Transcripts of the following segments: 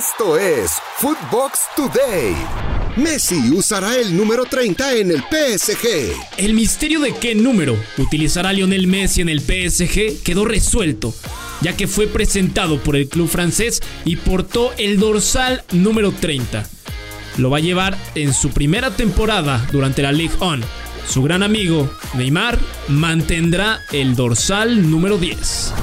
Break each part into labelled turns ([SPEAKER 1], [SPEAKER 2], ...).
[SPEAKER 1] Esto es Footbox Today. Messi usará el número 30 en el PSG.
[SPEAKER 2] El misterio de qué número utilizará Lionel Messi en el PSG quedó resuelto, ya que fue presentado por el club francés y portó el dorsal número 30. Lo va a llevar en su primera temporada durante la Ligue 1. Su gran amigo, Neymar, mantendrá el dorsal número 10.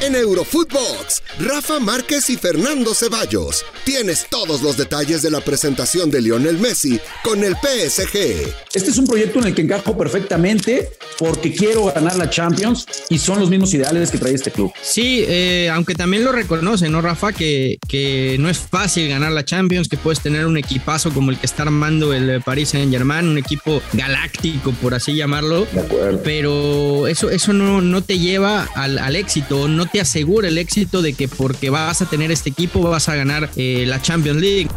[SPEAKER 1] En Eurofootbox, Rafa Márquez y Fernando Ceballos. Tienes todos los detalles de la presentación de Lionel Messi con el PSG.
[SPEAKER 3] Este es un proyecto en el que encajo perfectamente porque quiero ganar la Champions y son los mismos ideales que trae este club.
[SPEAKER 4] Sí, eh, aunque también lo reconoce, ¿no, Rafa? Que, que no es fácil ganar la Champions, que puedes tener un equipazo como el que está armando el Paris Saint Germain, un equipo galáctico, por así llamarlo.
[SPEAKER 3] De acuerdo.
[SPEAKER 4] Pero eso, eso no, no te lleva al, al éxito, no te asegura el éxito de que porque vas a tener este equipo vas a ganar eh, la Champions League.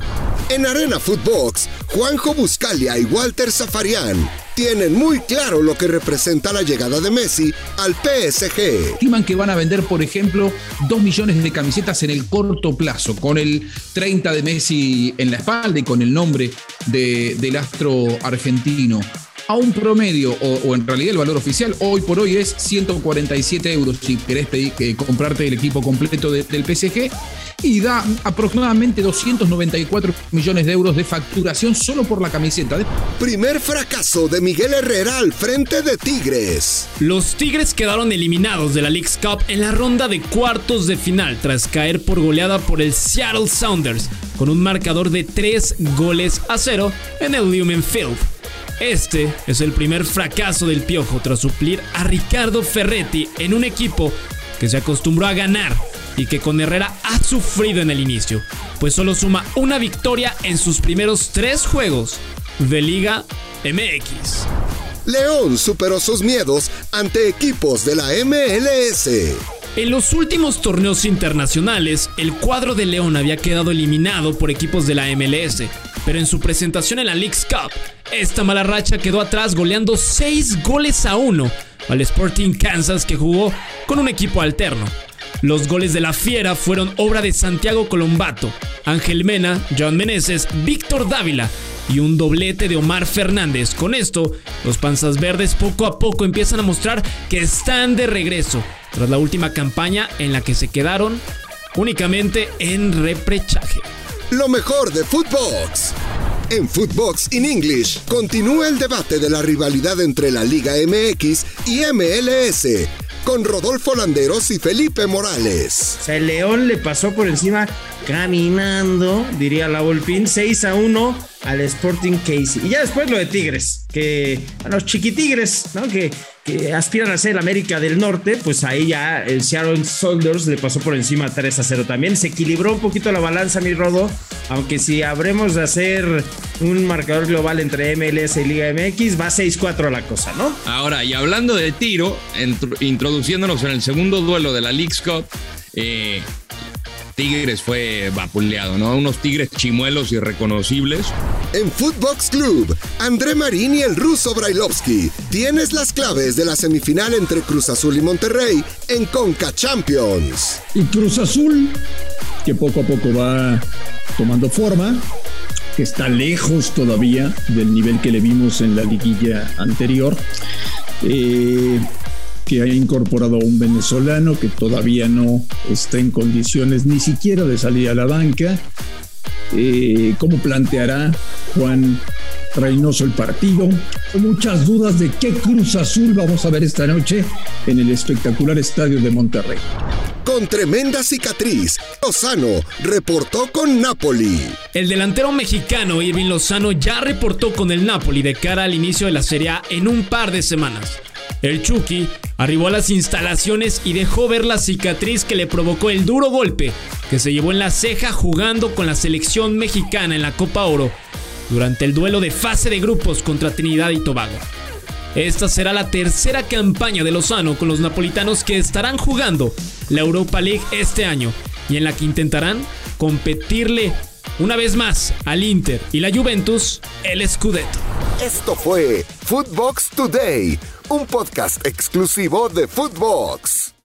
[SPEAKER 1] En Arena Footbox, Juanjo Buscalia y Walter Zafarian tienen muy claro lo que representa la llegada de Messi al PSG.
[SPEAKER 5] Estiman que van a vender, por ejemplo, 2 millones de camisetas en el corto plazo, con el 30 de Messi en la espalda y con el nombre de, del astro argentino a un promedio, o, o, en realidad el valor oficial hoy por hoy es 147 euros si querés pedir, eh, comprarte el equipo completo de, del PSG y da aproximadamente 294 millones de euros de facturación solo por la camiseta.
[SPEAKER 1] Primer fracaso de Miguel Herrera al frente de Tigres.
[SPEAKER 2] Los Tigres quedaron eliminados de la League's Cup en la ronda de cuartos de final tras caer por goleada por el Seattle Sounders con un marcador de 3 goles a 0 en el Lumen Field. Este es el primer fracaso del Piojo tras suplir a Ricardo Ferretti en un equipo que se acostumbró a ganar y que con Herrera ha sufrido en el inicio, pues solo suma una victoria en sus primeros tres juegos de Liga MX.
[SPEAKER 1] León superó sus miedos ante equipos de la MLS.
[SPEAKER 2] En los últimos torneos internacionales, el cuadro de León había quedado eliminado por equipos de la MLS, pero en su presentación en la League's Cup, esta mala racha quedó atrás goleando 6 goles a 1 al Sporting Kansas que jugó con un equipo alterno. Los goles de la Fiera fueron obra de Santiago Colombato, Ángel Mena, John Meneses, Víctor Dávila y un doblete de Omar Fernández. Con esto, los Panzas Verdes poco a poco empiezan a mostrar que están de regreso tras la última campaña en la que se quedaron únicamente en reprechaje.
[SPEAKER 1] Lo mejor de Footbox. En Footbox in English continúa el debate de la rivalidad entre la Liga MX y MLS con Rodolfo Landeros y Felipe Morales.
[SPEAKER 6] O sea, el León le pasó por encima caminando, diría la Volpín, 6 a 1 al Sporting Casey. Y ya después lo de Tigres, que a los chiquitigres, ¿no? Que, aspiran a ser el América del Norte, pues ahí ya el Seattle Sounders le pasó por encima 3 a 0 también. Se equilibró un poquito la balanza, mi Rodo, aunque si habremos de hacer un marcador global entre MLS y Liga MX, va 6-4 la cosa, ¿no?
[SPEAKER 7] Ahora, y hablando de tiro, introduciéndonos en el segundo duelo de la League's Cup, eh, Tigres fue vapuleado, ¿no? Unos Tigres chimuelos irreconocibles.
[SPEAKER 1] En Footbox Club, André Marín y el ruso Brailovsky. Tienes las claves de la semifinal entre Cruz Azul y Monterrey en Conca Champions.
[SPEAKER 8] Y Cruz Azul, que poco a poco va tomando forma, que está lejos todavía del nivel que le vimos en la liguilla anterior. Eh, que ha incorporado a un venezolano que todavía no está en condiciones ni siquiera de salir a la banca. Eh, ¿Cómo planteará Juan Reynoso el partido? Con muchas dudas de qué Cruz Azul vamos a ver esta noche en el espectacular estadio de Monterrey.
[SPEAKER 1] Con tremenda cicatriz, Lozano reportó con Napoli.
[SPEAKER 2] El delantero mexicano Irving Lozano ya reportó con el Napoli de cara al inicio de la Serie A en un par de semanas. El Chucky arribó a las instalaciones y dejó ver la cicatriz que le provocó el duro golpe que se llevó en la ceja jugando con la selección mexicana en la Copa Oro durante el duelo de fase de grupos contra Trinidad y Tobago. Esta será la tercera campaña de Lozano con los napolitanos que estarán jugando la Europa League este año y en la que intentarán competirle una vez más al Inter y la Juventus el Scudetto.
[SPEAKER 1] Esto fue Footbox Today, un podcast exclusivo de Footbox.